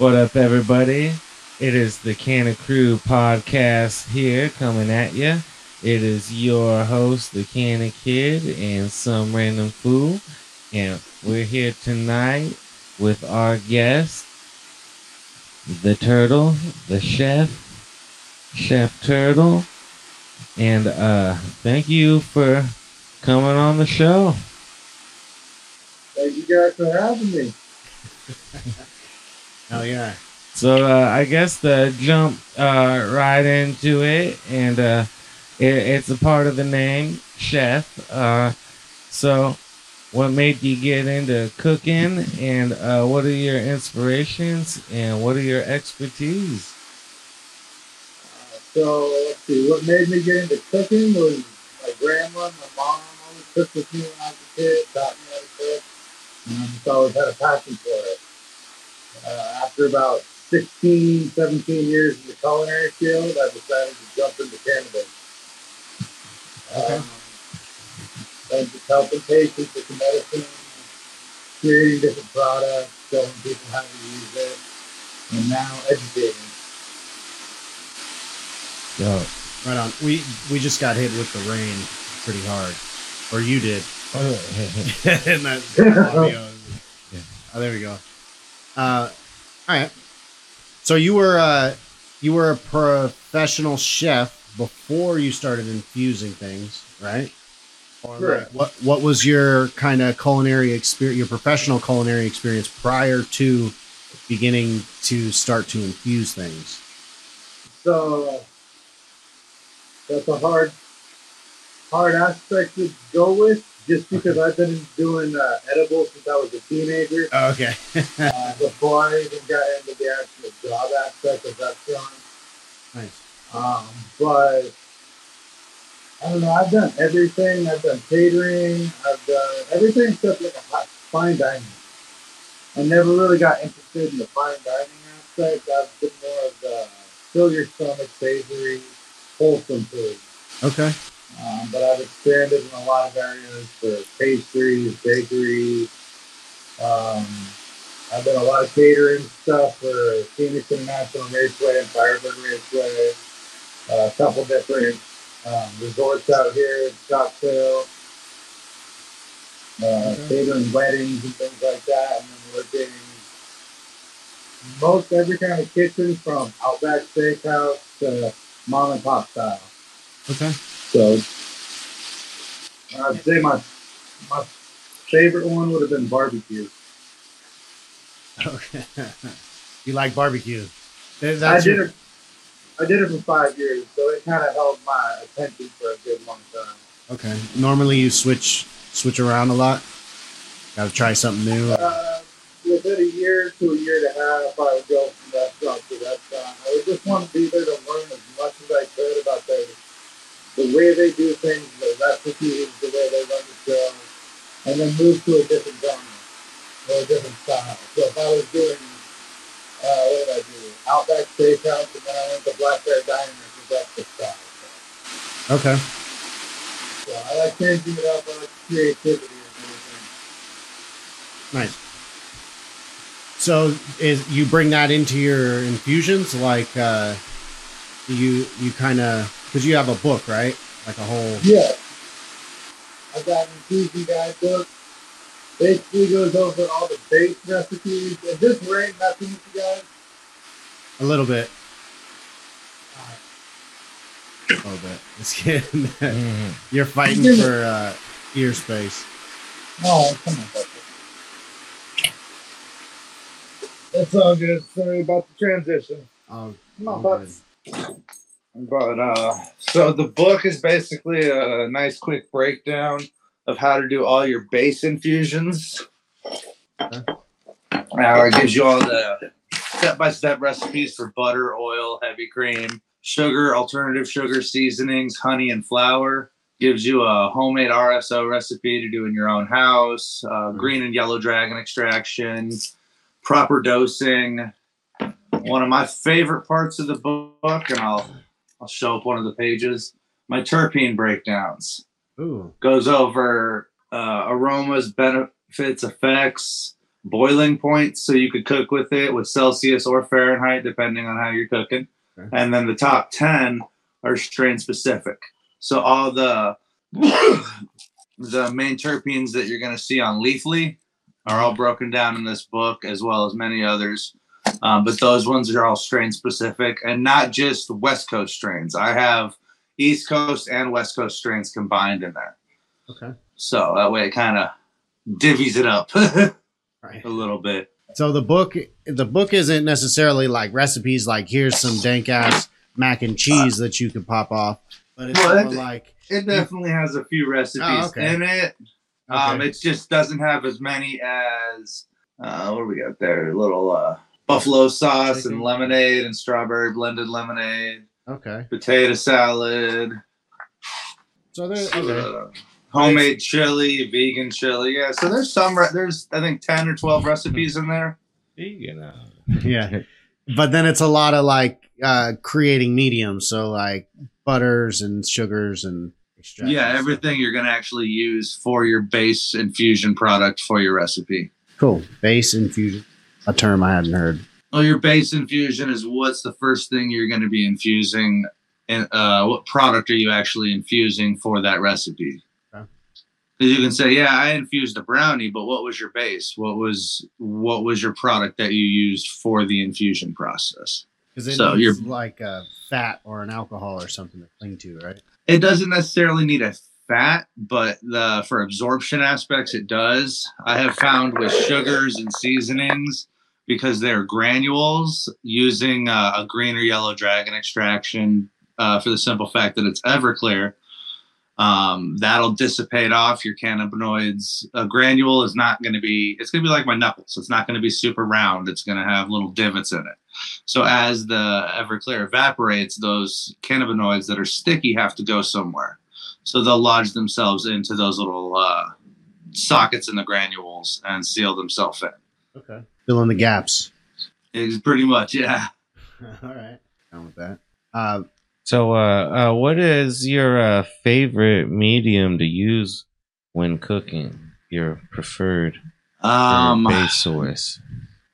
What up, everybody? It is the Kanna Krew podcast here coming at you. It is your host, the Kanna Kid, and some random fool. And we're here tonight with our guest, the turtle, the chef, Chef Turtle. And uh thank you for coming on the show. Thank you guys for having me. Hell yeah. So uh, I guess the jump uh, right into it, and uh, it, it's a part of the name, chef. Uh, so, what made you get into cooking, and uh, what are your inspirations, and what are your expertise? So let's see, what made me get into cooking was my grandma, my mom always cooked with me when I was a kid, taught me how to cook. And I just always had a passion for it. Uh, after about 16, 17 years in the culinary field, I decided to jump into cannabis. Um, and just helping patients with the medicine, creating different products, showing people how to use it, and now educating. Yo, Right on. We we just got hit with the rain pretty hard. Or you did. and that audio. Oh, there we go. Uh, all right. So you were uh, you were a professional chef before you started infusing things, right? Or like, Correct. what what was your kind of culinary experience, your professional culinary experience prior to beginning to start to infuse things? So that's a hard, hard aspect to go with, just because I've been doing uh, edibles since I was a teenager. Okay. Uh, before I even got into the actual job aspect of restaurant. nice. Um, but I don't know. I've done everything. I've done catering. I've done everything except like a hot, fine dining. I never really got interested in the fine dining aspect. I've been more of the fill your stomach, savory, wholesome food. Okay. Um, but I've expanded in a lot of areas for pastries, bakeries. Um, I've done a lot of catering stuff for Phoenix International Raceway and Firebird Raceway. Uh, a couple different um, resorts out here in Scottsdale. Uh, Okay. Catering weddings and things like that. And then working most every kind of kitchen from Outback Steakhouse to mom and pop style. Okay. So I'd say my my favorite one would have been barbecue. Okay. you like barbecue? That- I did your- it. I did it for five years, so it kind of held my attention for a good long time. Okay. Normally you switch switch around a lot. Got to try something new. Uh, within a year to a year and a half, I would go from restaurant to restaurant. I would just want to be there to learn as much as I could about their the way they do things, the recipes, the way they run the show, and then move to a different genre or a different style. So if I was doing, uh, what did I do? Outback Steakhouse, and then I went to Black Bear Diner for breakfast style. Okay. So I like changing it up. I like creativity and everything. Nice. So is you bring that into your infusions like uh you you kind of cuz you have a book, right? Like a whole Yeah. I got an infusion guidebook. Basically goes over all the base recipes. Is this rain messing with you guys? a little bit. A little bit. It's getting Mhm. You're fighting for uh ear space. No, come on. Buster. It's all good. Sorry about the transition. Um, Come on, all Bucks. But uh, so the book is basically a nice quick breakdown of how to do all your base infusions. Now it gives you all the step-by-step recipes for butter, oil, heavy cream, sugar, alternative sugar seasonings, honey, and flour. Gives you a homemade RSO recipe to do in your own house. Uh, green and yellow dragon extraction, proper dosing. One of my favorite parts of the book, and I'll I'll show up one of the pages. My terpene breakdowns Ooh. goes over uh, aromas, benefits, effects, boiling points, so you could cook with it with Celsius or Fahrenheit, depending on how you're cooking. Okay. And then the top ten are strain specific. So all the the main terpenes that you're going to see on Leafly are all broken down in this book, as well as many others. Um, but those ones are all strain specific and not just West Coast strains. I have East Coast and West Coast strains combined in there. Okay. So that way it kind of divvies it up a little bit. So the book, the book isn't necessarily like recipes. Like here's some dank ass mac and cheese that you could pop off, but it's Well, it- like It definitely has a few recipes Oh, okay. in it. Um, okay. it just doesn't have as many as uh, what do we got there? A little uh, buffalo sauce Chicken. and lemonade and strawberry blended lemonade, okay. potato salad, So there, okay. uh, homemade chili, vegan chili. Yeah, so there's some. Re- there's I think ten or twelve recipes in there. You know. yeah, but then it's a lot of like uh creating mediums. So like butters and sugars and Yeah, everything you're gonna actually use for your base infusion product for your recipe. Cool. Base infusion, a term I hadn't heard. Well, your base infusion is what's the first thing you're going to be infusing, and uh, what product are you actually infusing for that recipe? Okay. Because you can say, yeah, I infused a brownie, but what was your base? What was what was your product that you used for the infusion process? Because it So needs you're- like a fat or an alcohol or something to cling to, right? It doesn't necessarily need a fat, but the for absorption aspects, it does. I have found with sugars and seasonings because they're granules using uh, a green or yellow dragon extraction uh, for the simple fact that it's Everclear. Um, that'll dissipate off your cannabinoids. A granule is not going to be, it's going to be like my knuckles. It's not going to be super round. It's going to have little divots in it. So as the Everclear evaporates, those cannabinoids that are sticky have to go somewhere. So they'll lodge themselves into those little uh, sockets in the granules and seal themselves in. Okay. Fill in the gaps. It's pretty much, yeah. All right. Down with that. Uh, So, uh, uh, what is your uh, favorite medium to use when cooking? Your preferred your Um, base source.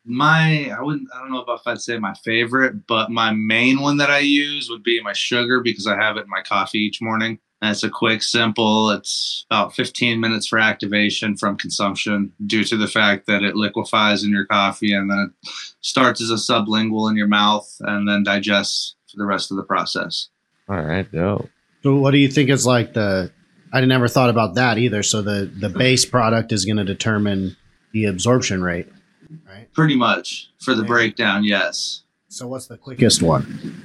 my I wouldn't I don't know if I'd say my favorite, but my main one that I use would be my sugar because I have it in my coffee each morning. And it's a quick, simple. It's about 15 minutes for activation from consumption due to the fact that it liquefies in your coffee and then it starts as a sublingual in your mouth and then digests for the rest of the process. All right, dope. so what do you think is like the? I never thought about that either. So the the base product is going to determine the absorption rate, right? Pretty much for the Yeah. breakdown, yes. So what's the quickest one?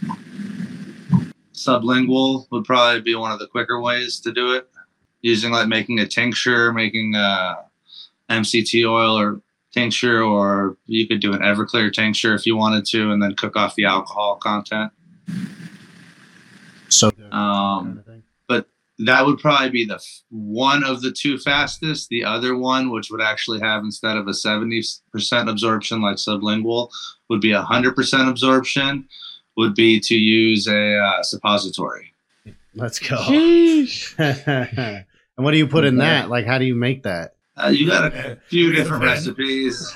Sublingual would probably be one of the quicker ways to do it. Using like making a tincture making a mct oil or tincture or you could do an everclear tincture if you wanted to and then cook off the alcohol content. So Um, but that would probably be the f- one of the two fastest. The other one which would actually have instead of a 70% absorption like sublingual would be 100% absorption would be to use a uh, suppository Let's go. And what do you put in that? Like, how do you make that? Uh, you got a few different recipes.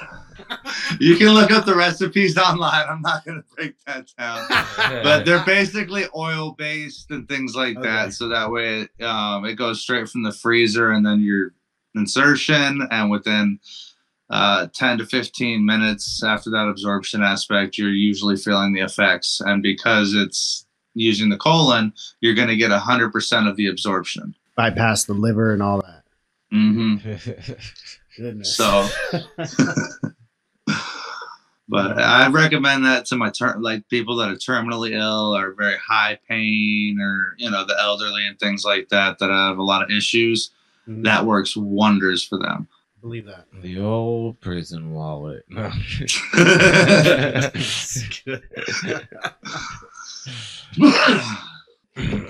You can look up the recipes online. I'm not going to break that down, but they're basically oil based and things like Okay. that. So that way, it, um, it goes straight from the freezer and then your insertion, and within uh, 10 to 15 minutes after that absorption aspect, you're usually feeling the effects. And because it's using the colon, you're going to get 100% of the absorption. Bypass the liver and all that. hmm Goodness. So. But I recommend that to my ter- like people that are terminally ill or very high pain or you know the elderly and things like that that have a lot of issues. Mhm. That works wonders for them. Believe that. the old prison wallet. No.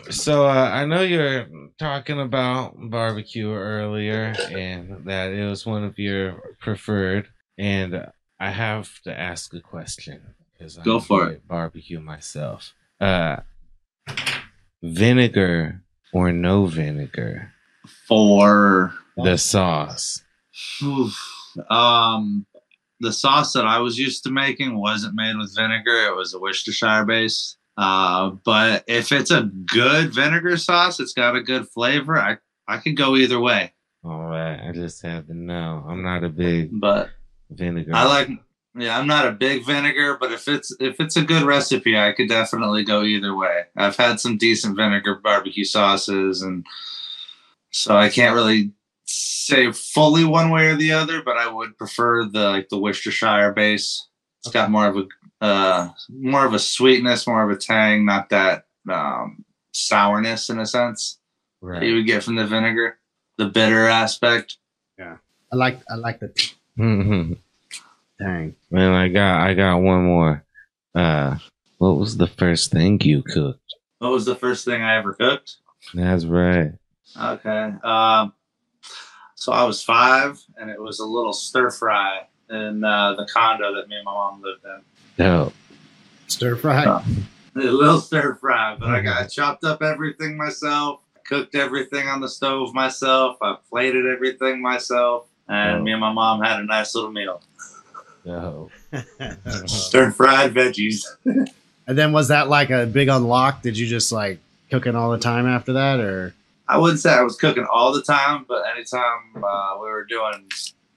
so uh, I know you're talking about barbecue earlier, and that it was one of your preferred. And I have to ask a question because I Go for it. Barbecue myself. Uh, vinegar or no vinegar? For The sauce. Um, the sauce that I was used to making wasn't made with vinegar. It was a Worcestershire base. Uh, but if it's a good vinegar sauce, it's got a good flavor. I I could go either way. All right, I just have to know. I'm not a big But vinegar. I like yeah, I'm not a big vinegar, but if it's if it's a good recipe, I could definitely go either way. I've had some decent vinegar barbecue sauces and so I can't really say fully one way or the other, but I would prefer the like the Worcestershire base. It's got more of a uh more of a sweetness, more of a tang, not that um sourness in a sense that you would get from the vinegar. The bitter aspect. Yeah, I like I like the Man, tang. I got I got one more. Uh, what was the first thing you cooked? What was the first thing I ever cooked? That's right. Okay. Um, so I was five, and it was a little stir fry in uh, the condo that me and my mom lived in. Dope. Stir fry. Oh. A little stir fry, but I got I chopped up everything myself, cooked everything on the stove myself, I plated everything myself, and Oh. me and my mom had a nice little meal. Dope. Stir fried veggies. and then was that like a big unlock? Did you just like cooking all the time after that, or I wouldn't say I was cooking all the time, but anytime uh, we were doing,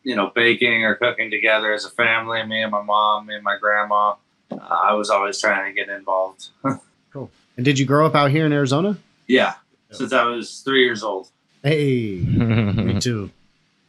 you know, baking or cooking together as a family, me and my mom, me and my grandma, uh, I was always trying to get involved. Cool. And did you grow up out here in Arizona? yeah, since I was three years old. Hey, me too.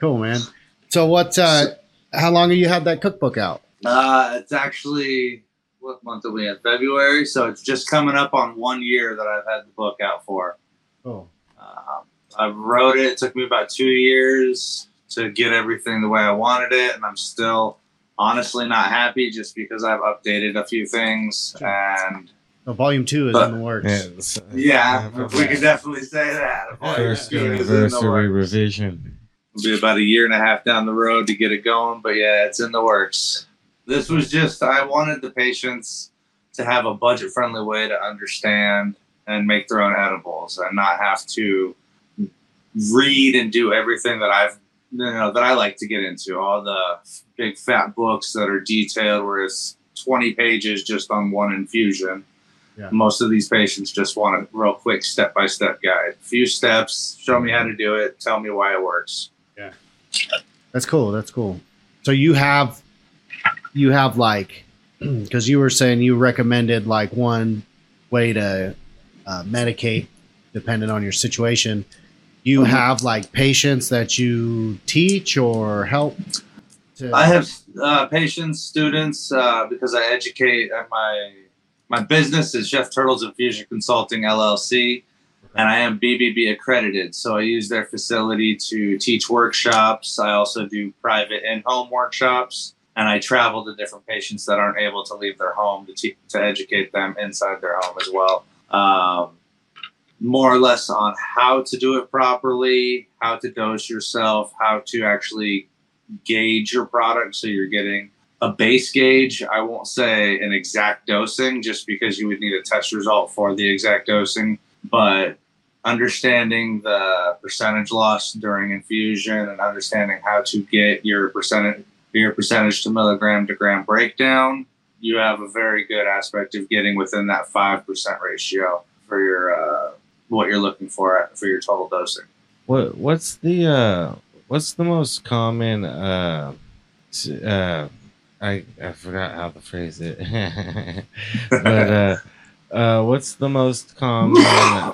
cool, man. So what? uh How long have you had that cookbook out? Uh, it's actually what month are we in? February, so it's just coming up on one year that I've had the book out for. Oh, Um, I wrote it. It took me about two years to get everything the way I wanted it, and I'm still honestly not happy just because I've updated a few things. And so volume two is But- in the works. Yes. yeah, we can definitely say that. First Volume two is in the anniversary works. revision. It'll be about a year and a half down the road to get it going, but yeah, it's in the works. This was just I wanted the patients to have a budget friendly way to understand and make their own edibles and not have to read and do everything that I've you know that I like to get into. All the big fat books that are detailed where it's 20 pages just on one infusion. Yeah. Most of these patients just want a real quick step by step guide. A few steps, show me how to do it, tell me why it works. Yeah. That's cool. That's cool. So you have, you have like, because you were saying you recommended like one way to uh, medicate, depending on your situation. You Mhm. have like patients that you teach or help. To, I have uh, patients, students, uh, because I educate at my my business is Chef Turtles Infusion Consulting LLC, and I am BBB accredited. So I use their facility to teach workshops. I also do private in-home workshops, and I travel to different patients that aren't able to leave their home to te- to educate them inside their home as well. Um, more or less on how to do it properly, how to dose yourself, how to actually gauge your product so you're getting a base gauge. I won't say an exact dosing just because you would need a test result for the exact dosing, but understanding the percentage loss during infusion and understanding how to get your percentage your percentage to milligram to gram breakdown, you have a very good aspect of getting within that five percent ratio for your uh, what you're looking for for your total dosing. What what's the uh what's the most common uh uh I I forgot how to phrase it. but uh uh what's the most common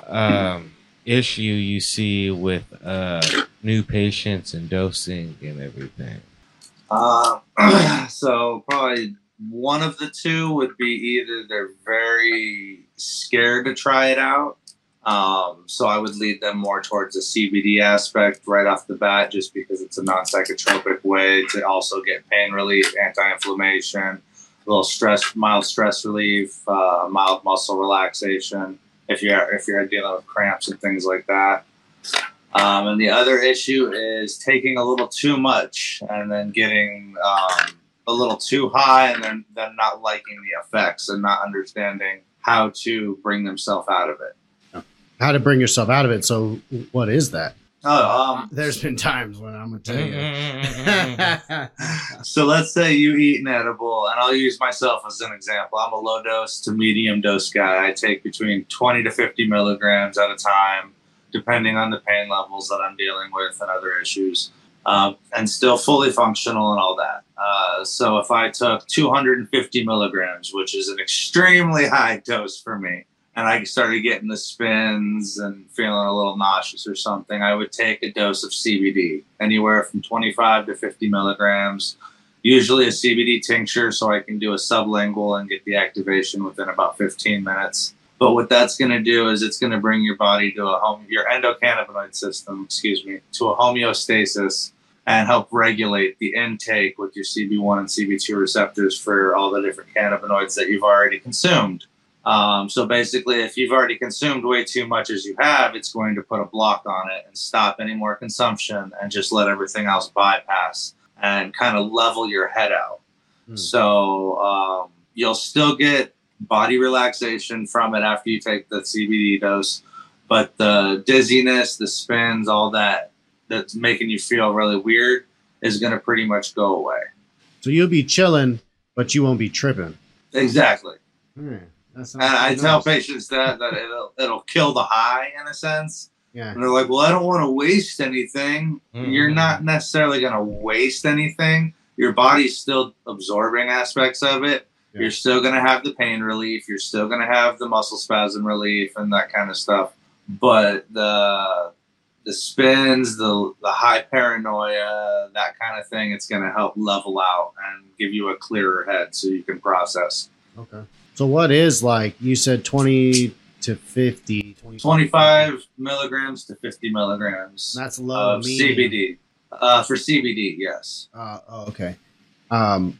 um issue you see with uh new patients and dosing and everything? Uh, so probably one of the two would be either they're very scared to try it out. Um, so I would lead them more towards the CBD aspect right off the bat, just because it's a non-psychotropic way to also get pain relief, anti-inflammation, a little stress, mild stress relief, uh, mild muscle relaxation. If you're if you're dealing with cramps and things like that. Um, and the other issue is taking a little too much and then getting um, a little too high and then, then not liking the effects and not understanding how to bring themselves out of it. how to bring yourself out of it. So what is that? Oh, um, There's been times when I'm gonna tell you. So let's say you eat an edible, and I'll use myself as an example. I'm a low dose to medium dose guy. I take between 20 to 50 milligrams at a time, depending on the pain levels that I'm dealing with and other issues, um, and still fully functional and all that. Uh, so if I took 250 milligrams, which is an extremely high dose for me, and I started getting the spins and feeling a little nauseous or something, I would take a dose of CBD, anywhere from 25 to 50 milligrams. Usually a CBD tincture, so I can do a sublingual and get the activation within about 15 minutes. But what that's going to do is it's going to bring your body to a home, your endocannabinoid system, excuse me, to a homeostasis and help regulate the intake with your CB1 and CB2 receptors for all the different cannabinoids that you've already consumed. Um, so basically, if you've already consumed way too much as you have, it's going to put a block on it and stop any more consumption and just let everything else bypass and kind of level your head out. Hmm. So um, you'll still get body relaxation from it after you take the CBD dose, but the dizziness, the spins, all that that's making you feel really weird is going to pretty much go away. So you'll be chilling, but you won't be tripping. Exactly. Hmm, And I pretty tell patients that that it'll it'll kill the high in a sense. Yeah. And they're like, "Well, I don't want to waste anything." Mhm. You're not necessarily going to waste anything. Your body's still absorbing aspects of it. Yeah. You're still going to have the pain relief. You're still going to have the muscle spasm relief and that kind of stuff. But the the spins, the the high paranoia, that kind of thing, it's going to help level out and give you a clearer head so you can process. Okay. So what is like you said 20 to 50 20, 25 milligrams to 50 milligrams That's low of. CBD. Uh, for CBD, yes. Uh, oh, okay. Um,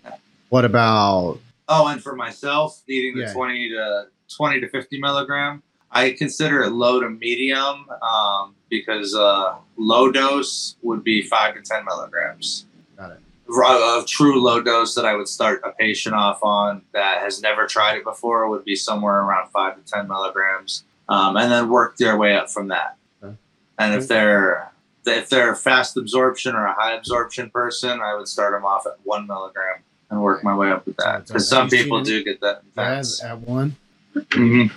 what about Oh, and for myself, eating the Yeah. 20 to 20 to 50 milligram, I consider it low to medium um, because uh, low dose would be five to 10 milligrams. Got it. A true low dose that I would start a patient off on that has never tried it before would be somewhere around five to 10 milligrams, um, and then work their way up from that. Okay. And if they're if they're a fast absorption or a high absorption person, I would start them off at one milligram and work my way up with that. Because so some people do get that. as at one? Mhm.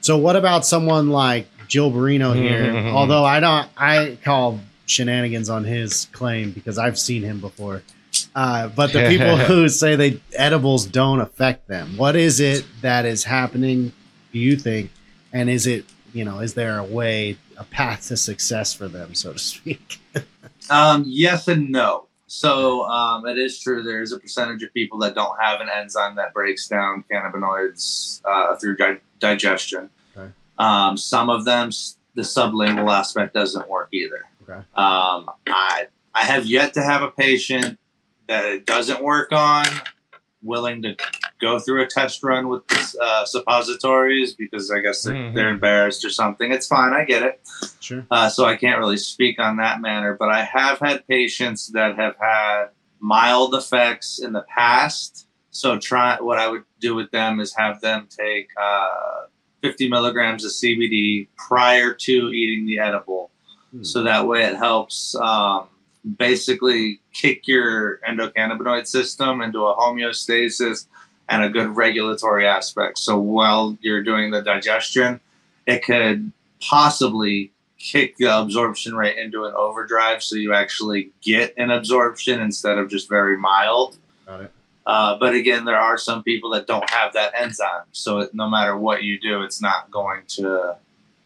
So what about someone like Jill Barino here? Mhm. Although I don't, I call shenanigans on his claim because I've seen him before. Uh, but the people who say they edibles don't affect them, what is it that is happening? Do you think? And is it, you know, is there a way, a path to success for them, so to speak? Um, yes and no. So um, it is true. There is a percentage of people that don't have an enzyme that breaks down cannabinoids uh, through di- digestion. Okay. Um, some of them, the sublingual aspect doesn't work either. Okay. Um, I I have yet to have a patient that it doesn't work on willing to go through a test run with uh, suppositories because I guess they're, Mhm. they're embarrassed or something. It's fine. I get it. Sure. Uh, so I can't really speak on that manner, but I have had patients that have had mild effects in the past. So try what I would do with them is have them take uh, 50 milligrams of CBD prior to eating the edible, Hmm. so that way it helps um, basically kick your endocannabinoid system into a homeostasis and a good regulatory aspect. So while you're doing the digestion, it could possibly kick the absorption rate into an overdrive so you actually get an absorption instead of just very mild. Got it. Uh, but again, there are some people that don't have that enzyme. So it, no matter what you do, it's not going to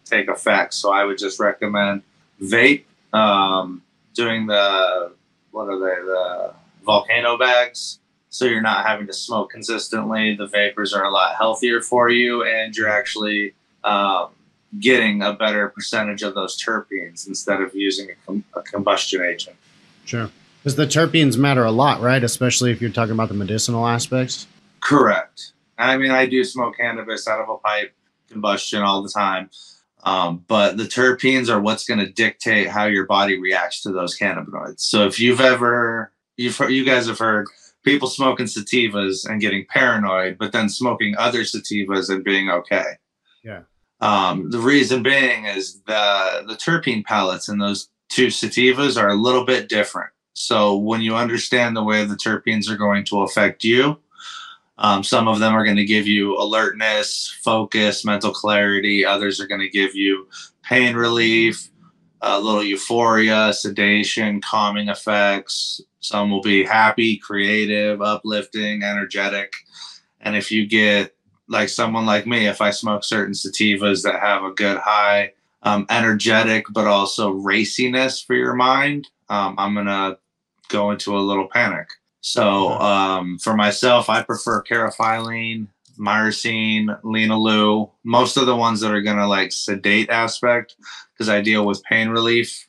take effect. So I would just recommend vape, um, doing the, what are they, the volcano bags. So you're not having to smoke consistently. The vapors are a lot healthier for you, and you're actually um, getting a better percentage of those terpenes instead of using a, com- a combustion agent. Sure. Because the terpenes matter a lot, right? Especially if you're talking about the medicinal aspects. Correct. I mean, I do smoke cannabis out of a pipe, combustion all the time. Um, but the terpenes are what's going to dictate how your body reacts to those cannabinoids. So if you've ever, you've you guys have heard people smoking sativas and getting paranoid, but then smoking other sativas and being okay. Yeah. Um, the reason being is the the terpene pellets in those two sativas are a little bit different. So when you understand the way the terpenes are going to affect you, um, some of them are going to give you alertness, focus, mental clarity. Others are going to give you pain relief, a little euphoria, sedation, calming effects. Some will be happy, creative, uplifting, energetic. And if you get like someone like me, if I smoke certain sativas that have a good high, um, energetic, but also raciness for your mind, um, I'm going to go into a little panic. So um, for myself, I prefer caryophyllene, myrcene, linalool, most of the ones that are going to like sedate aspect because I deal with pain relief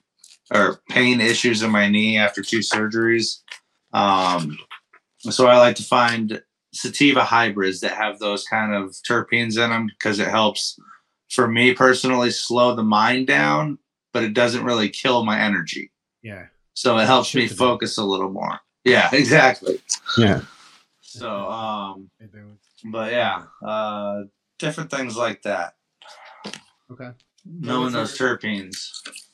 or pain issues in my knee after two surgeries. Um, so I like to find sativa hybrids that have those kind of terpenes in them because it helps for me personally slow the mind down, but it doesn't really kill my energy. Yeah. So it helps me focus a little more. Yeah, exactly. Yeah. So, um, but yeah, uh, different things like that. Okay. Knowing those terpenes.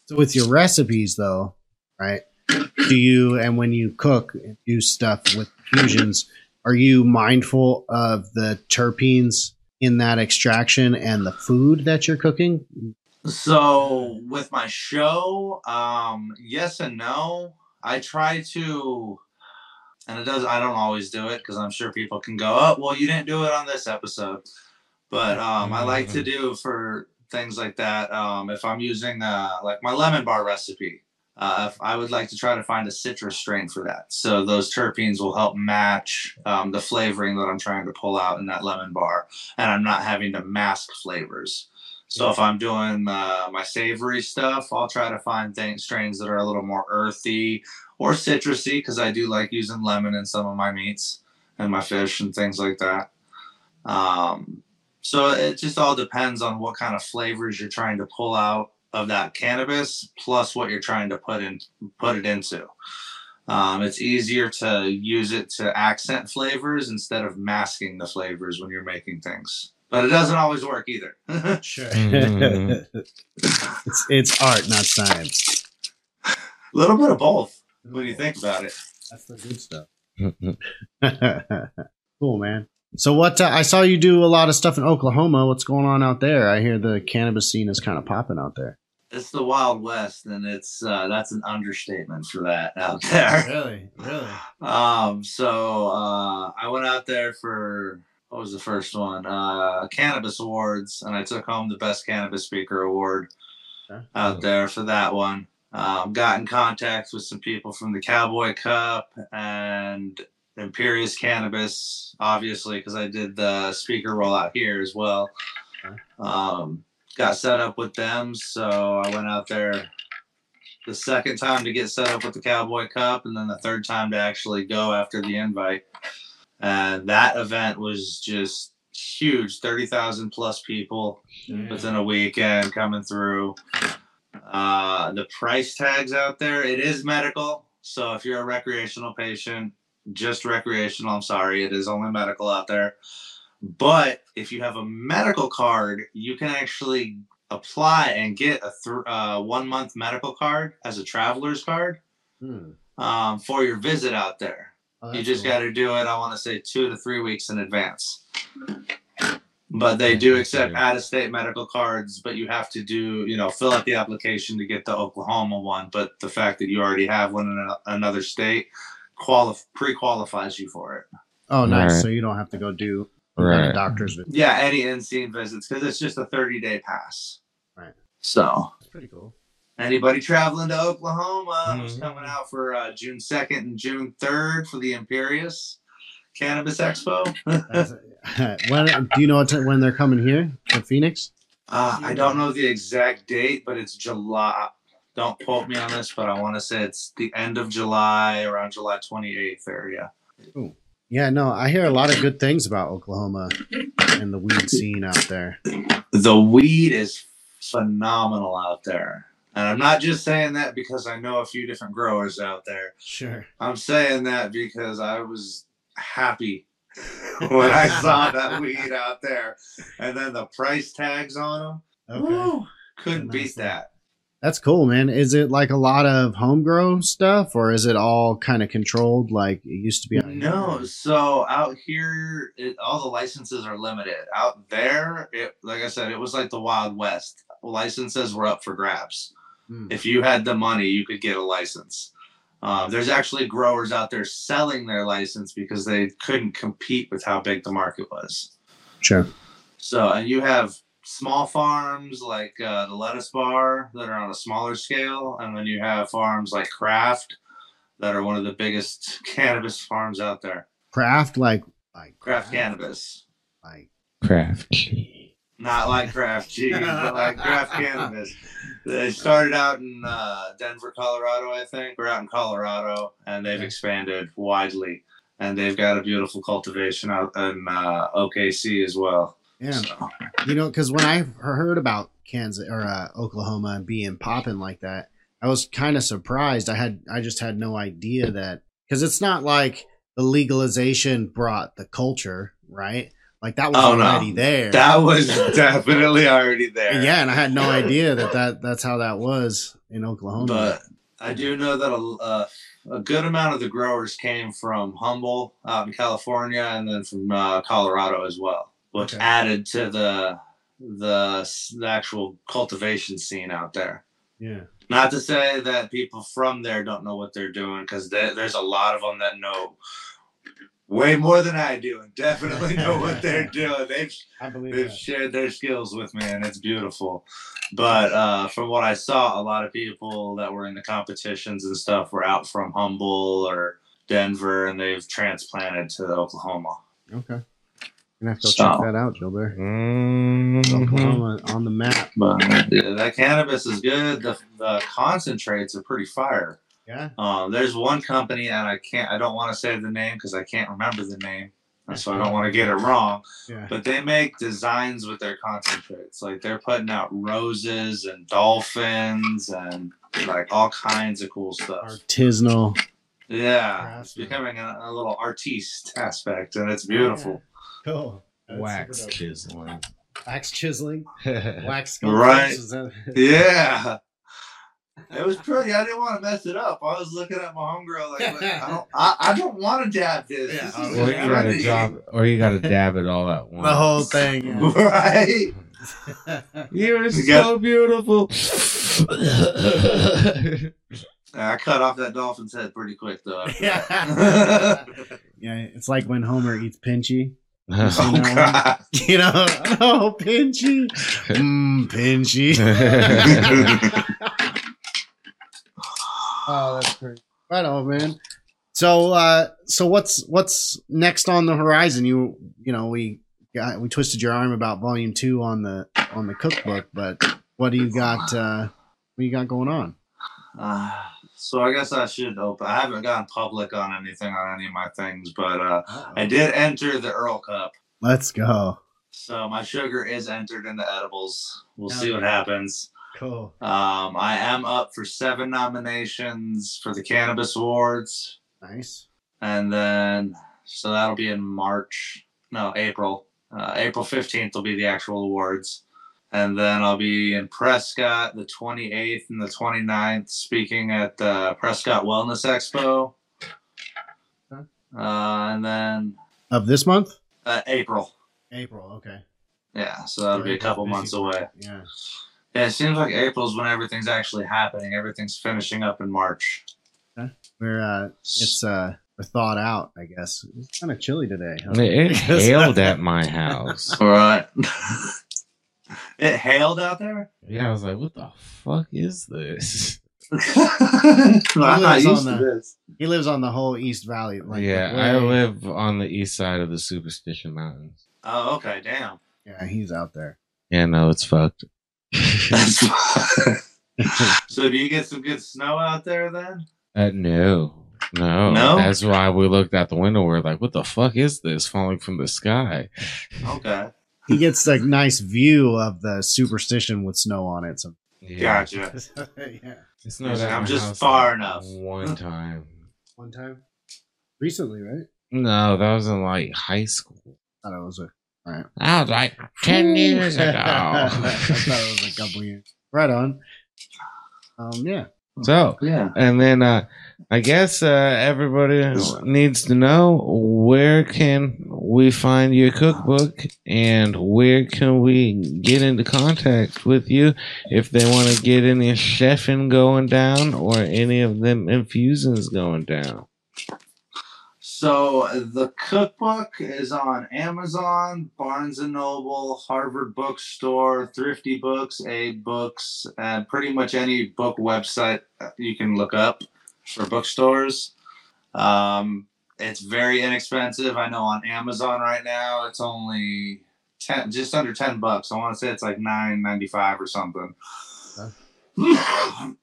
So with your recipes though, right? Do you and when you cook and do stuff with fusions, are you mindful of the terpenes in that extraction and the food that you're cooking? So with my show, um, yes and no. I try to, and it does. I don't always do it because I'm sure people can go, "Oh, well, you didn't do it on this episode." But um, I like to do for things like that. Um, if I'm using uh, like my lemon bar recipe, uh, if I would like to try to find a citrus strain for that. So those terpenes will help match um, the flavoring that I'm trying to pull out in that lemon bar, and I'm not having to mask flavors. So if I'm doing uh, my savory stuff, I'll try to find things strains that are a little more earthy or citrusy because I do like using lemon in some of my meats and my fish and things like that. Um, so it just all depends on what kind of flavors you're trying to pull out of that cannabis, plus what you're trying to put in put it into. Um, it's easier to use it to accent flavors instead of masking the flavors when you're making things. But it doesn't always work either. Sure. Mhm. it's it's art, not science. A little bit of both when you think about it. That's the good stuff. cool, man. So what? Uh, I saw you do a lot of stuff in Oklahoma. What's going on out there? I hear the cannabis scene is kind of popping out there. It's the Wild West, and it's uh, that's an understatement for that out there. Really, really. Um, so uh, I went out there for what was the first one? Uh, cannabis awards, and I took home the best cannabis speaker award Okay. out there for that one. Um, got in contact with some people from the Cowboy Cup and Imperious Cannabis, obviously, because I did the speaker rollout here as well. Um, got set up with them, so I went out there the second time to get set up with the Cowboy Cup, and then the third time to actually go after the invite. And that event was just huge 30,000 plus people within a weekend coming through. Uh, the price tags out there, it is medical. So if you're a recreational patient, just recreational, I'm sorry, it is only medical out there. But if you have a medical card, you can actually apply and get a th- uh, one month medical card as a traveler's card Hmm. um, for your visit out there. Oh, You just cool. got to do it, I want to say two to three weeks in advance. But they do accept out of state medical cards, but you have to do, you know, fill out the application to get the Oklahoma one. But the fact that you already have one in a- another state quali- pre qualifies you for it. Oh, nice. Right. So you don't have to go do a Right. doctor's visit. Yeah, any in scene visits because it's just a 30 day pass. Right. So That's pretty cool. Anybody traveling to Oklahoma who's Mhm. coming out for uh, June 2nd and June 3rd for the Imperious Cannabis Expo? When do you know what time, when they're coming here to Phoenix? uh, I don't know the exact date, but it's July. Don't quote me on this, but I want to say it's the end of July, around July 28th area. Yeah, no, I hear a lot of good things about Oklahoma and the weed scene out there. The weed is phenomenal out there. And I'm not just saying that because I know a few different growers out there. Sure. I'm saying that because I was happy when I saw that weed out there, and then the price tags on them. Okay. couldn't Nice beat that. That's cool, man. Is it like a lot of homegrown stuff, or is it all kind of controlled like it used to be? No, so out here, it, all the licenses are limited. Out there, it, like I said, it was like the Wild West. Licenses were up for grabs. Hmm. If you had the money, you could get a license. Um, there's actually growers out there selling their license because they couldn't compete with how big the market was. Sure. So, and you have small farms like uh, the lettuce bar that are on a smaller scale, and then you have farms like Craft that are one of the biggest cannabis farms out there. Craft like like Craft cannabis, like Craft. not like craft cheese, but like craft cannabis. They started out in uh, Denver, Colorado, I think. We're out in Colorado, and they've Okay. expanded widely. And they've got a beautiful cultivation out in uh, OKC as well. Yeah. So, You know, because when I heard about Kansas or uh, Oklahoma being popping like that, I was kind of surprised. I had I just had no idea that because it's not like the legalization brought the culture, right? Like that was Oh, no. already there. that was definitely already there. yeah, and I had no idea that, that that's how that was in Oklahoma. But I do know that a, uh, a good amount of the growers came from Humboldt out in California, and then from uh, Colorado as well, which Okay. added to the, the the actual cultivation scene out there. yeah, Not to say that people from there don't know what they're doing, because there's a lot of them that know way more than I do, and definitely know what they're doing. They've I believe they've shared their skills with me and it's beautiful but uh, from what i saw a lot of people that were in the competitions and stuff were out from Humboldt or denver and they've transplanted to oklahoma Okay, gonna have to go So- check that out, Gilbert. Mhm. Oklahoma on the map. but yeah, that cannabis is good the, the concentrates are pretty fire Yeah, um, there's one company and i can't i don't want to say the name because i can't remember the name so i don't want to get it wrong yeah. But they make designs with their concentrates. Like they're putting out roses and dolphins and like all kinds of cool stuff. Artisanal. Yeah, it's becoming a, a little artiste aspect, and it's beautiful. Cool. That's Wax super dope. chiseling. wax chiseling, yeah. wax Right. sculptures, is that- Yeah, it was pretty. I didn't want to mess it up. I was looking at my homegirl like, like, I don't, I, I don't want to dab this. Yeah, this Or you gotta pretty. or you gotta dab it all at once. the whole thing. yeah. Right. You're so got- beautiful. I cut off that dolphin's head pretty quick though. yeah. yeah, it's like when Homer eats Pinchy. oh God. You know, oh Pinchy, mm, Pinchy. oh, that's great. Right on, man. So, uh, so what's what's next on the horizon? You, you know, we got we twisted your arm about volume two on the on the cookbook, but what do you got? Uh, what you got going on? Uh, so I guess I should open. I haven't gone public on anything on any of my things, but uh, I did enter the Errl Cup. Let's go. So my sugar is entered into edibles. We'll Hell see what happens. Cool. Um, I am up for seven nominations for the Cannabis Awards, Nice. and then so that'll be in March. No, April. Uh, April fifteenth will be the actual awards. And then I'll be in Prescott the 28th and the 29th speaking at the Prescott Wellness Expo. Uh, and then Of this month? uh, April. April. Okay. Yeah, so that'll be a couple busy. months away. Yeah. Yeah, it seems like April's when everything's actually happening. Everything's finishing up in March. Okay. We're uh, it's uh, we're thawed out. I guess it's kind of chilly today. huh? It hailed at my house. All right. it hailed out there? Yeah, I was like, what the fuck is this? I'm not used on to the- this. He lives on the whole East Valley. Like yeah, way- I live on the east side of the Superstition Mountains. Oh, okay, damn. Yeah, he's out there. Yeah, no, it's fucked. That's so do you get some good snow out there then? Uh, no, no, No? That's why we looked out the window. We're like, what the fuck is this falling from the sky? Okay. he gets a nice view of the superstition with snow on it. So Yeah. Gotcha. yeah, It snowed at I'm just far like, enough. One time. one time recently, right? No, that was in like high school. I thought it was a. All right. That was like ten years ago. I thought it was a couple years. Right on. Um, yeah. So, Yeah. and then uh, I guess uh, everybody needs to know where can we find your cookbook and where can we get into contact with you if they want to get any chefing going down or any of them infusions going down. So the cookbook is on Amazon, Barnes and Noble, Harvard Bookstore, Thrifty Books, Aid Books, and pretty much any book website you can look up for bookstores. Um, it's very inexpensive. I know on Amazon right now it's only ten, just under ten bucks. I want to say it's like nine ninety five or something.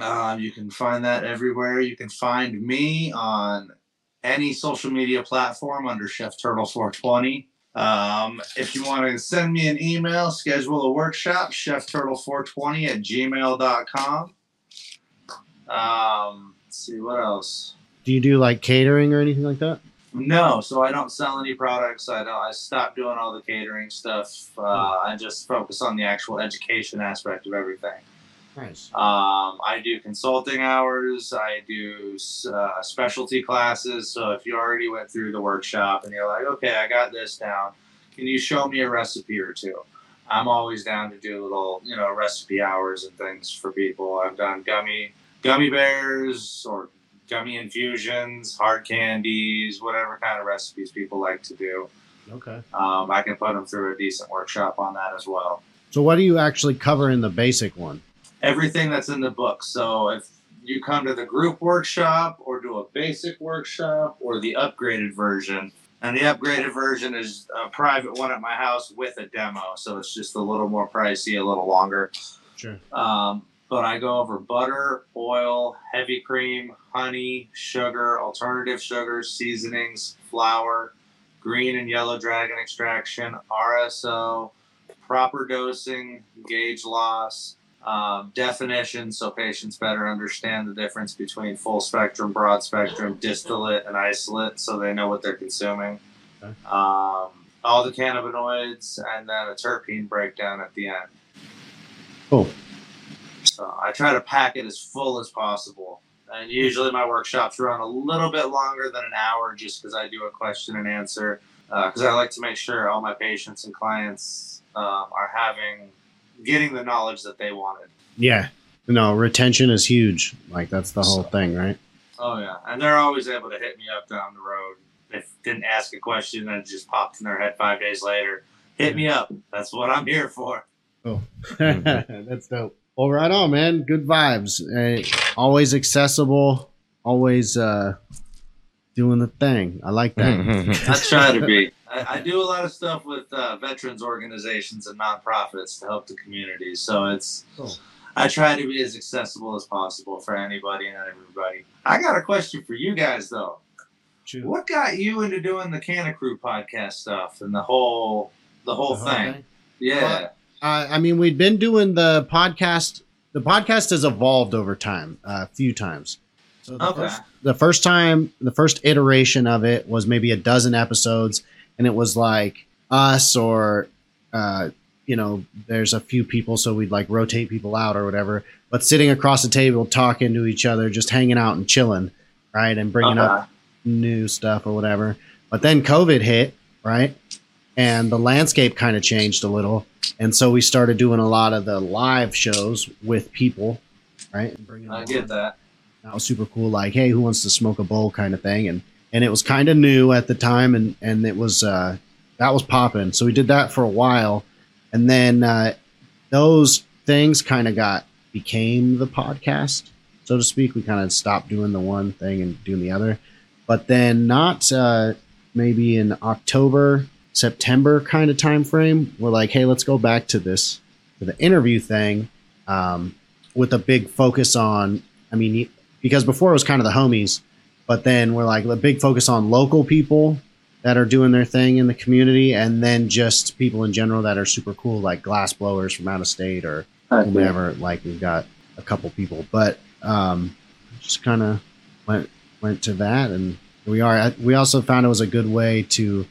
Um, you can find that everywhere. You can find me on any social media platform under Chef Turtle 420. Um, if you want to send me an email, schedule a workshop, chefturtle420 at gmail.com. Um, let's see what else. Do you do like catering or anything like that? No, so I don't sell any products. I don't. I stopped doing all the catering stuff. Uh, I just focus on the actual education aspect of everything. Nice. Um, I do consulting hours. I do uh, specialty classes. So if you already went through the workshop and you're like, okay, I got this down, can you show me a recipe or two? I'm always down to do little, you know, recipe hours and things for people. I've done gummy gummy bears or gummy infusions, hard candies, whatever kind of recipes people like to do. Okay. Um, I can put them through a decent workshop on that as well. So what do you actually cover in the basic one? Everything that's in the book. So if you come to the group workshop or do a basic workshop or the upgraded version, and the upgraded version is a private one at my house with a demo, so it's just a little more pricey, a little longer. Sure. Um, but I go over butter, oil, heavy cream, honey, sugar, alternative sugars, seasonings, flour, green and yellow dragon extraction, RSO, proper dosing, gauge loss, um, definition so patients better understand the difference between full spectrum, broad spectrum, distillate, and isolate so they know what they're consuming. Okay. Um, all the cannabinoids, and then a terpene breakdown at the end. Cool. So I try to pack it as full as possible. And usually my workshops run a little bit longer than an hour just because I do a question and answer. Because I like to make sure all my patients and clients um, are having getting the knowledge that they wanted. Yeah. No, retention is huge. Like that's the whole thing, right? Oh yeah, and they're always able to hit me up down the road. If didn't ask a question and just popped in their head five days later, hit me up. That's what I'm here for. Oh, that's dope. Well, right on, man. Good vibes. Uh, always accessible. Always uh, doing the thing. I like that. I try to be. I, I do a lot of stuff with uh, veterans organizations and nonprofits to help the community. So it's Cool. I try to be as accessible as possible for anybody and everybody. I got a question for you guys though. Shoot. What got you into doing the Kanna Krew podcast stuff and the whole the whole The whole thing? thing? Yeah. Well, Uh, I mean, we'd been doing the podcast. The podcast has evolved over time, uh, a few times. So the, Okay. first, the first time, the first iteration of it was maybe a dozen episodes, and it was like us or, uh, you know, there's a few people, so we'd like rotate people out or whatever. But sitting across the table, talking to each other, just hanging out and chilling, right, and bringing up new stuff or whatever. But then COVID hit, right? And the landscape kind of changed a little. And so we started doing a lot of the live shows with people, right? I get that. That was super cool. Like, hey, who wants to smoke a bowl kind of thing. And, and it was kind of new at the time. And, and it was, uh, that was popping. So we did that for a while. And then, uh, those things kind of got, became the podcast, so to speak. We kind of stopped doing the one thing and doing the other. But then, not uh, maybe in October, September kind of time frame, we're like, hey, let's go back to this, to the interview thing um, with a big focus on, I mean, because before it was kind of the homies, but then we're like, a big focus on local people that are doing their thing in the community and then just people in general that are super cool, like glass blowers from out of state or whomever. Like we've got a couple people, but um, just kind of went went to that, and we are. We also found it was a good way to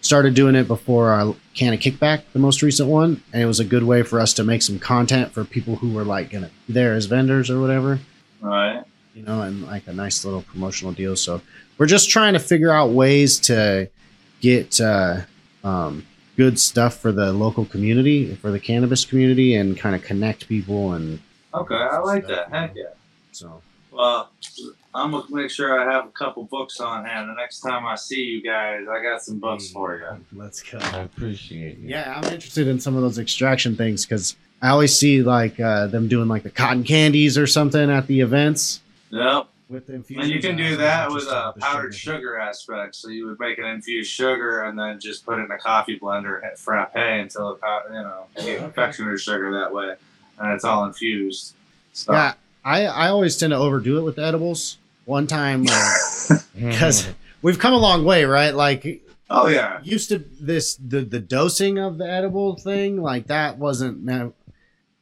started doing it before our Kanna kickback, the most recent one, and it was a good way for us to make some content for people who were like gonna be there as vendors or whatever, Right. You know, and like a nice little promotional deal. So we're just trying to figure out ways to get uh, um, good stuff for the local community, for the cannabis community, and kind of connect people and Okay, I like that. Heck yeah. so. Well, I'm gonna make sure I have a couple books on hand. The next time I see you guys, I got some books for you. Let's go. I appreciate it. Yeah, I'm interested in some of those extraction things because I always see like uh, them doing like the cotton candies or something at the events Yep. with the infusions. And you can do that with a powdered sugar aspect. So you would make an infused sugar and then just put it in a coffee blender and frappe until it, pow- you know, you get confectioner's sugar that way, and it's all infused. So, Yeah, I I always tend to overdo it with the edibles. One time, uh, because we've come a long way, right? Like oh yeah, used to this the the dosing of the edible thing like that wasn't ne-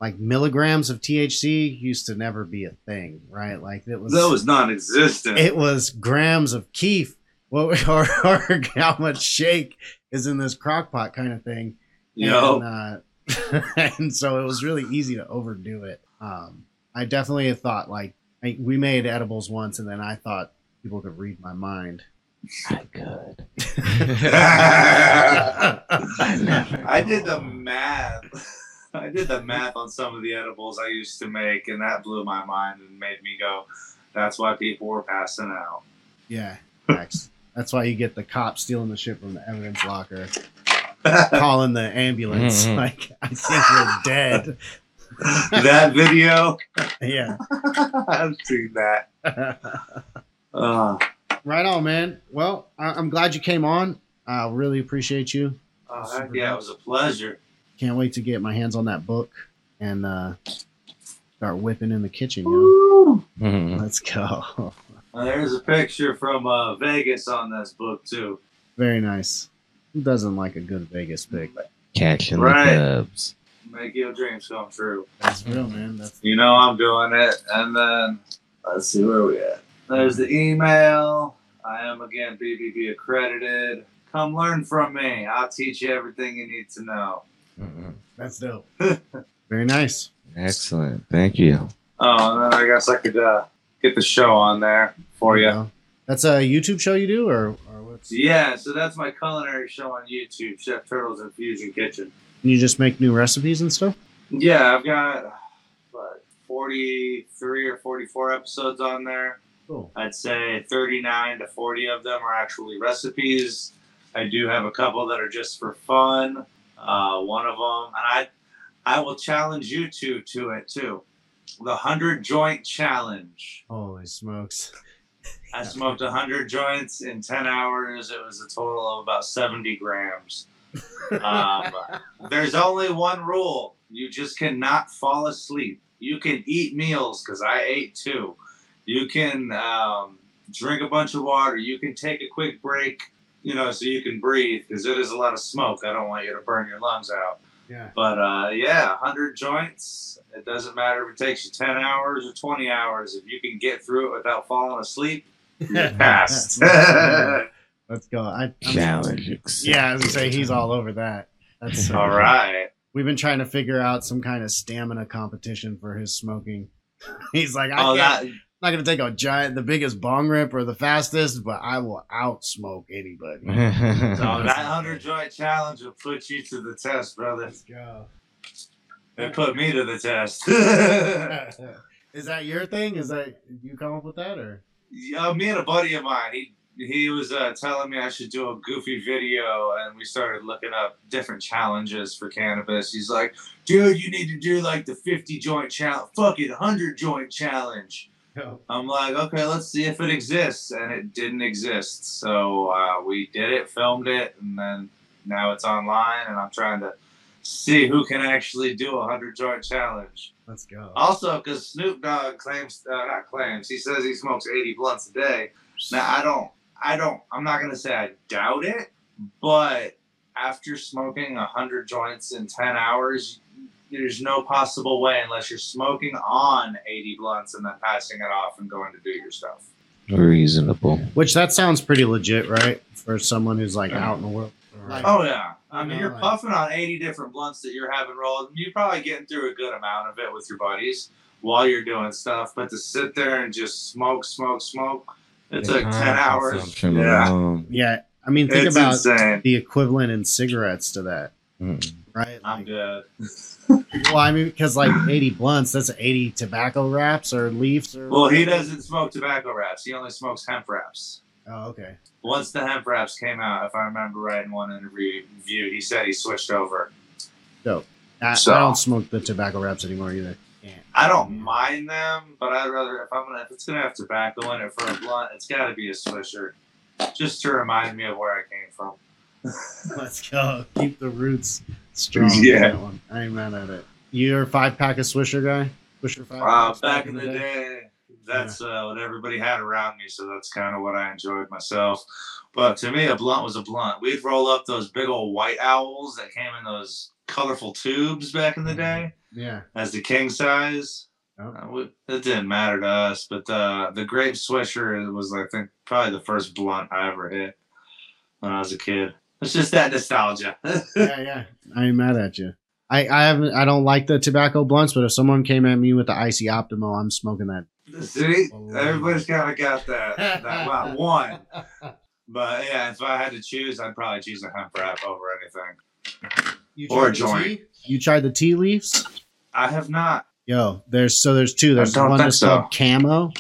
like milligrams of THC used to never be a thing, right? Like it was that was non-existent. it was grams of kief what or, or how much shake is in this crock pot kind of thing Yo, and, uh, and so it was really easy to overdo it um, i definitely thought like I, we made edibles once and then i thought people could read my mind I could. I did the math. I did the math on some of the edibles I used to make, and that blew my mind and made me go, "That's why people were passing out." yeah facts. that's why you get the cop stealing the shit from the evidence locker calling the ambulance Mhm. like i think we're dead that video, yeah I've seen that. Uh, Right on, man. Well, I- I'm glad you came on. I really appreciate you. oh, heck yeah, it was a pleasure. Can't wait to get my hands on that book and uh, start whipping in the kitchen. Yo. Mhm. Let's go. Uh, there's a picture from uh, Vegas on this book too. Very nice. Who doesn't like a good Vegas pick? Catching Right. the dubs. Make your dreams come true. That's real, man. That's You know I'm doing it. And then let's see where we at. There's the email. I am again BBB accredited. Come learn from me. I'll teach you everything you need to know. Mhm. that's dope. Very nice. Excellent. Thank you. Oh, and then I guess I could uh, get the show on there for you. go. That's a YouTube show you do, or or what's? Yeah, so that's my culinary show on YouTube, Chef Turtle's Infusion Kitchen. You just make new recipes and stuff. Yeah, I've got what 43 or 44 episodes on there. Cool. I'd say 39 to 40 of them are actually recipes. I do have a couple that are just for fun. Uh, one of them, and I, I will challenge you two to it too. The hundred joint challenge. Holy smokes! I smoked 100 joints in 10 hours. It was a total of about 70 grams. Um, there's only one rule you just cannot fall asleep. You can eat meals because I ate two. You can um, drink a bunch of water. You can take a quick break, you know, so you can breathe because it is a lot of smoke. I don't want you to burn your lungs out. Yeah. But uh, yeah, 100 joints. It doesn't matter if it takes you 10 hours or 20 hours. If you can get through it without falling asleep, you're passed. Let's go. I, I'm- Challenge. accepted. Yeah, I was gonna say he's all over that. That's so All right. We've been trying to figure out some kind of stamina competition for his smoking. He's like, I Oh, can't, that I'm not gonna take a giant, the biggest bong rip or the fastest, but I will outsmoke anybody. so that hundred joint challenge will put you to the test, brother. Let's go. It put me to the test. Is that your thing? Is that you come up with that or? yeah, me and a buddy of mine, he he was uh, telling me I should do a goofy video, and we started looking up different challenges for cannabis. He's like, "Dude, you need to do like the fifty joint challenge, fuck it, hundred joint challenge." I'm like, okay, let's see if it exists, and it didn't exist. So uh, we did it, filmed it, and then now it's online, and I'm trying to see who can actually do a hundred joint challenge. Let's go. Also, because Snoop Dogg claims, uh, not claims, he says he smokes 80 blunts a day. Now I don't, I don't, I'm not gonna say I doubt it, but after smoking 100 joints in 10 hours, there's no possible way unless you're smoking on 80 blunts and then passing it off and going to do your stuff. Reasonable. Which that sounds pretty legit, right? For someone who's like out in the world for Like- Oh yeah, I You mean know, you're like- puffing on 80 different blunts that you're having rolled. You're probably getting through a good amount of it with your buddies while you're doing stuff. But to sit there and just smoke, smoke, smoke, it's The like 10 hours. Yeah. Yeah, I mean, think it's about insane. the equivalent in cigarettes to that, Mm. right? I'm good. well, I mean, because like 80 blunts, that's 80 tobacco wraps or leaves. Or Well, he doesn't smoke tobacco wraps. He only smokes hemp wraps. Oh, okay. Once the hemp wraps came out, if I remember right in one interview, he said he switched over. I, So- I don't smoke the tobacco wraps anymore either. Yeah. I don't mind them, but I'd rather if I'm gonna if it's gonna have tobacco in it for a blunt, it's got to be a Swisher, just to remind me of where I came from. Let's go. Keep the roots strong. Yeah. That one. I ain't mad at it. You're a five pack of Swisher guy? Swisher five Uh, packs back in the day, that's uh, what everybody had around me, so that's kind of what I enjoyed myself. But to me, a blunt was a blunt. We'd roll up those big old white owls that came in those colorful tubes back in the day Yeah. as the king size. Oh. Uh, it didn't matter to us, but uh, the grape swisher was, I think, probably the first blunt I ever hit when I was a kid. It's just that nostalgia. yeah, yeah. I ain't mad at you. I, I haven't I don't like the tobacco blunts, but if someone came at me with the icy optimo, I'm smoking that. See, everybody's kind of got that, that well, one. But yeah, if I had to choose, I'd probably choose a hemp wrap over anything. You Or a joint. tea? You tried the tea leaves? I have not. Yo, there's so there's two. There's one that's so. called camo.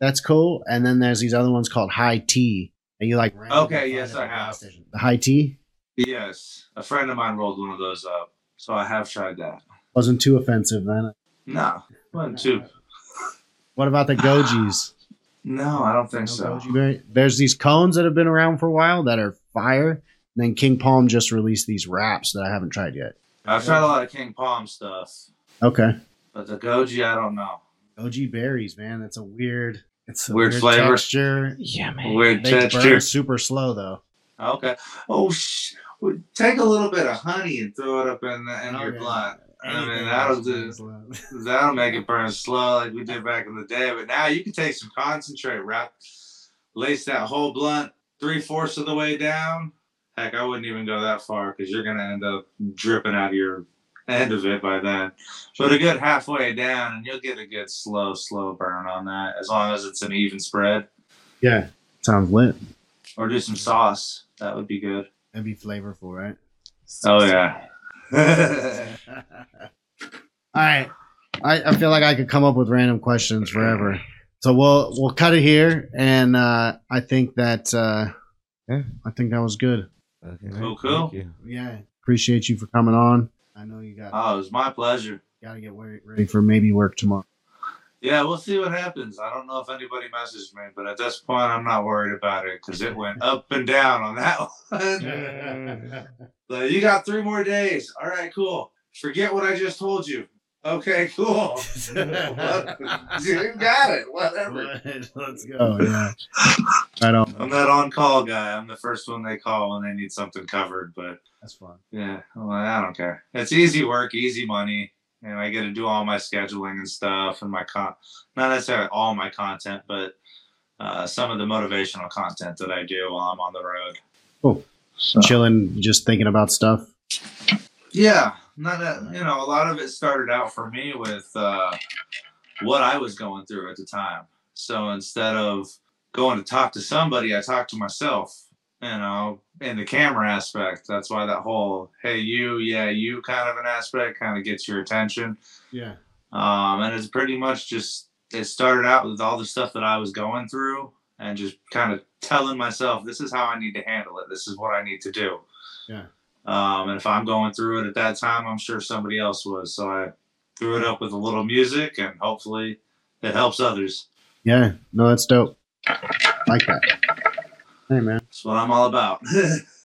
That's cool. And then there's these other ones called high tea. And you like Okay, yes, I have. station. The high tea Yes, a friend of mine rolled one of those up, so I have tried that. wasn't too offensive then. No, wasn't too. What about the gojis? No, I don't think No so. There's these cones that have been around for a while that are fire. And then King Palm just released these wraps that I haven't tried yet. I've tried a lot of King Palm stuff, Okay. but the goji, I don't know. Goji berries, man. That's a weird. It's a Weird flavor. texture. Yeah, man. Weird They texture. burn super slow though. Okay. Oh, sh- well, take a little bit of honey and throw it up in, the, in your Okay. Oh, blunt. I mean, that'll do. That'll make it burn slow like we did back in the day. But now you can take some concentrate, wrap, lace that whole blunt three fourths of the way down. Heck, I wouldn't even go that far because you're gonna end up dripping out of your end of it by then. But a good halfway down, and you'll get a good slow, slow burn on that as long as it's an even spread. Yeah, sounds lit. Or do some sauce. That would be good. That'd be flavorful, right? Oh yeah. All right. I, I feel like I could come up with random questions forever. So we'll we'll cut it here, and uh, I think that uh, Yeah. I think that was good. Okay, Cool, cool. Yeah, appreciate you for coming on. I know you got oh, it was my pleasure. got to get ready for maybe work tomorrow. Yeah, we'll see what happens. I don't know if anybody messaged me, but at this point, I'm not worried about it because it went up and down on that one. So you got three more days. All right, cool. Forget what I just told you. Okay, cool. you got it. Whatever. Let's go. Yeah. I don't. I'm that on-call guy. I'm the first one they call when they need something covered. But That's fun. yeah, well, I don't care. It's easy work, easy money, and I get to do all my scheduling and stuff and my con. Not necessarily all my content, but uh, some of the motivational content that I do while I'm on the road. Cool. So. Chilling, just thinking about stuff. Yeah, not a, you know, a lot of it started out for me with uh, what I was going through at the time. So instead of going to talk to somebody, I talked to myself. You know, in the camera aspect, that's why that whole "hey you, yeah you" kind of an aspect kind of gets your attention. Yeah. Um, and it's pretty much just it started out with all the stuff that I was going through, and just kind of telling myself, "This is how I need to handle it. This is what I need to do." Yeah. Um, and if I'm going through it at that time, I'm sure somebody else was. So I threw it up with a little music, and hopefully, it helps others. Yeah. No, that's dope. Like that. Hey, man. That's what I'm all about.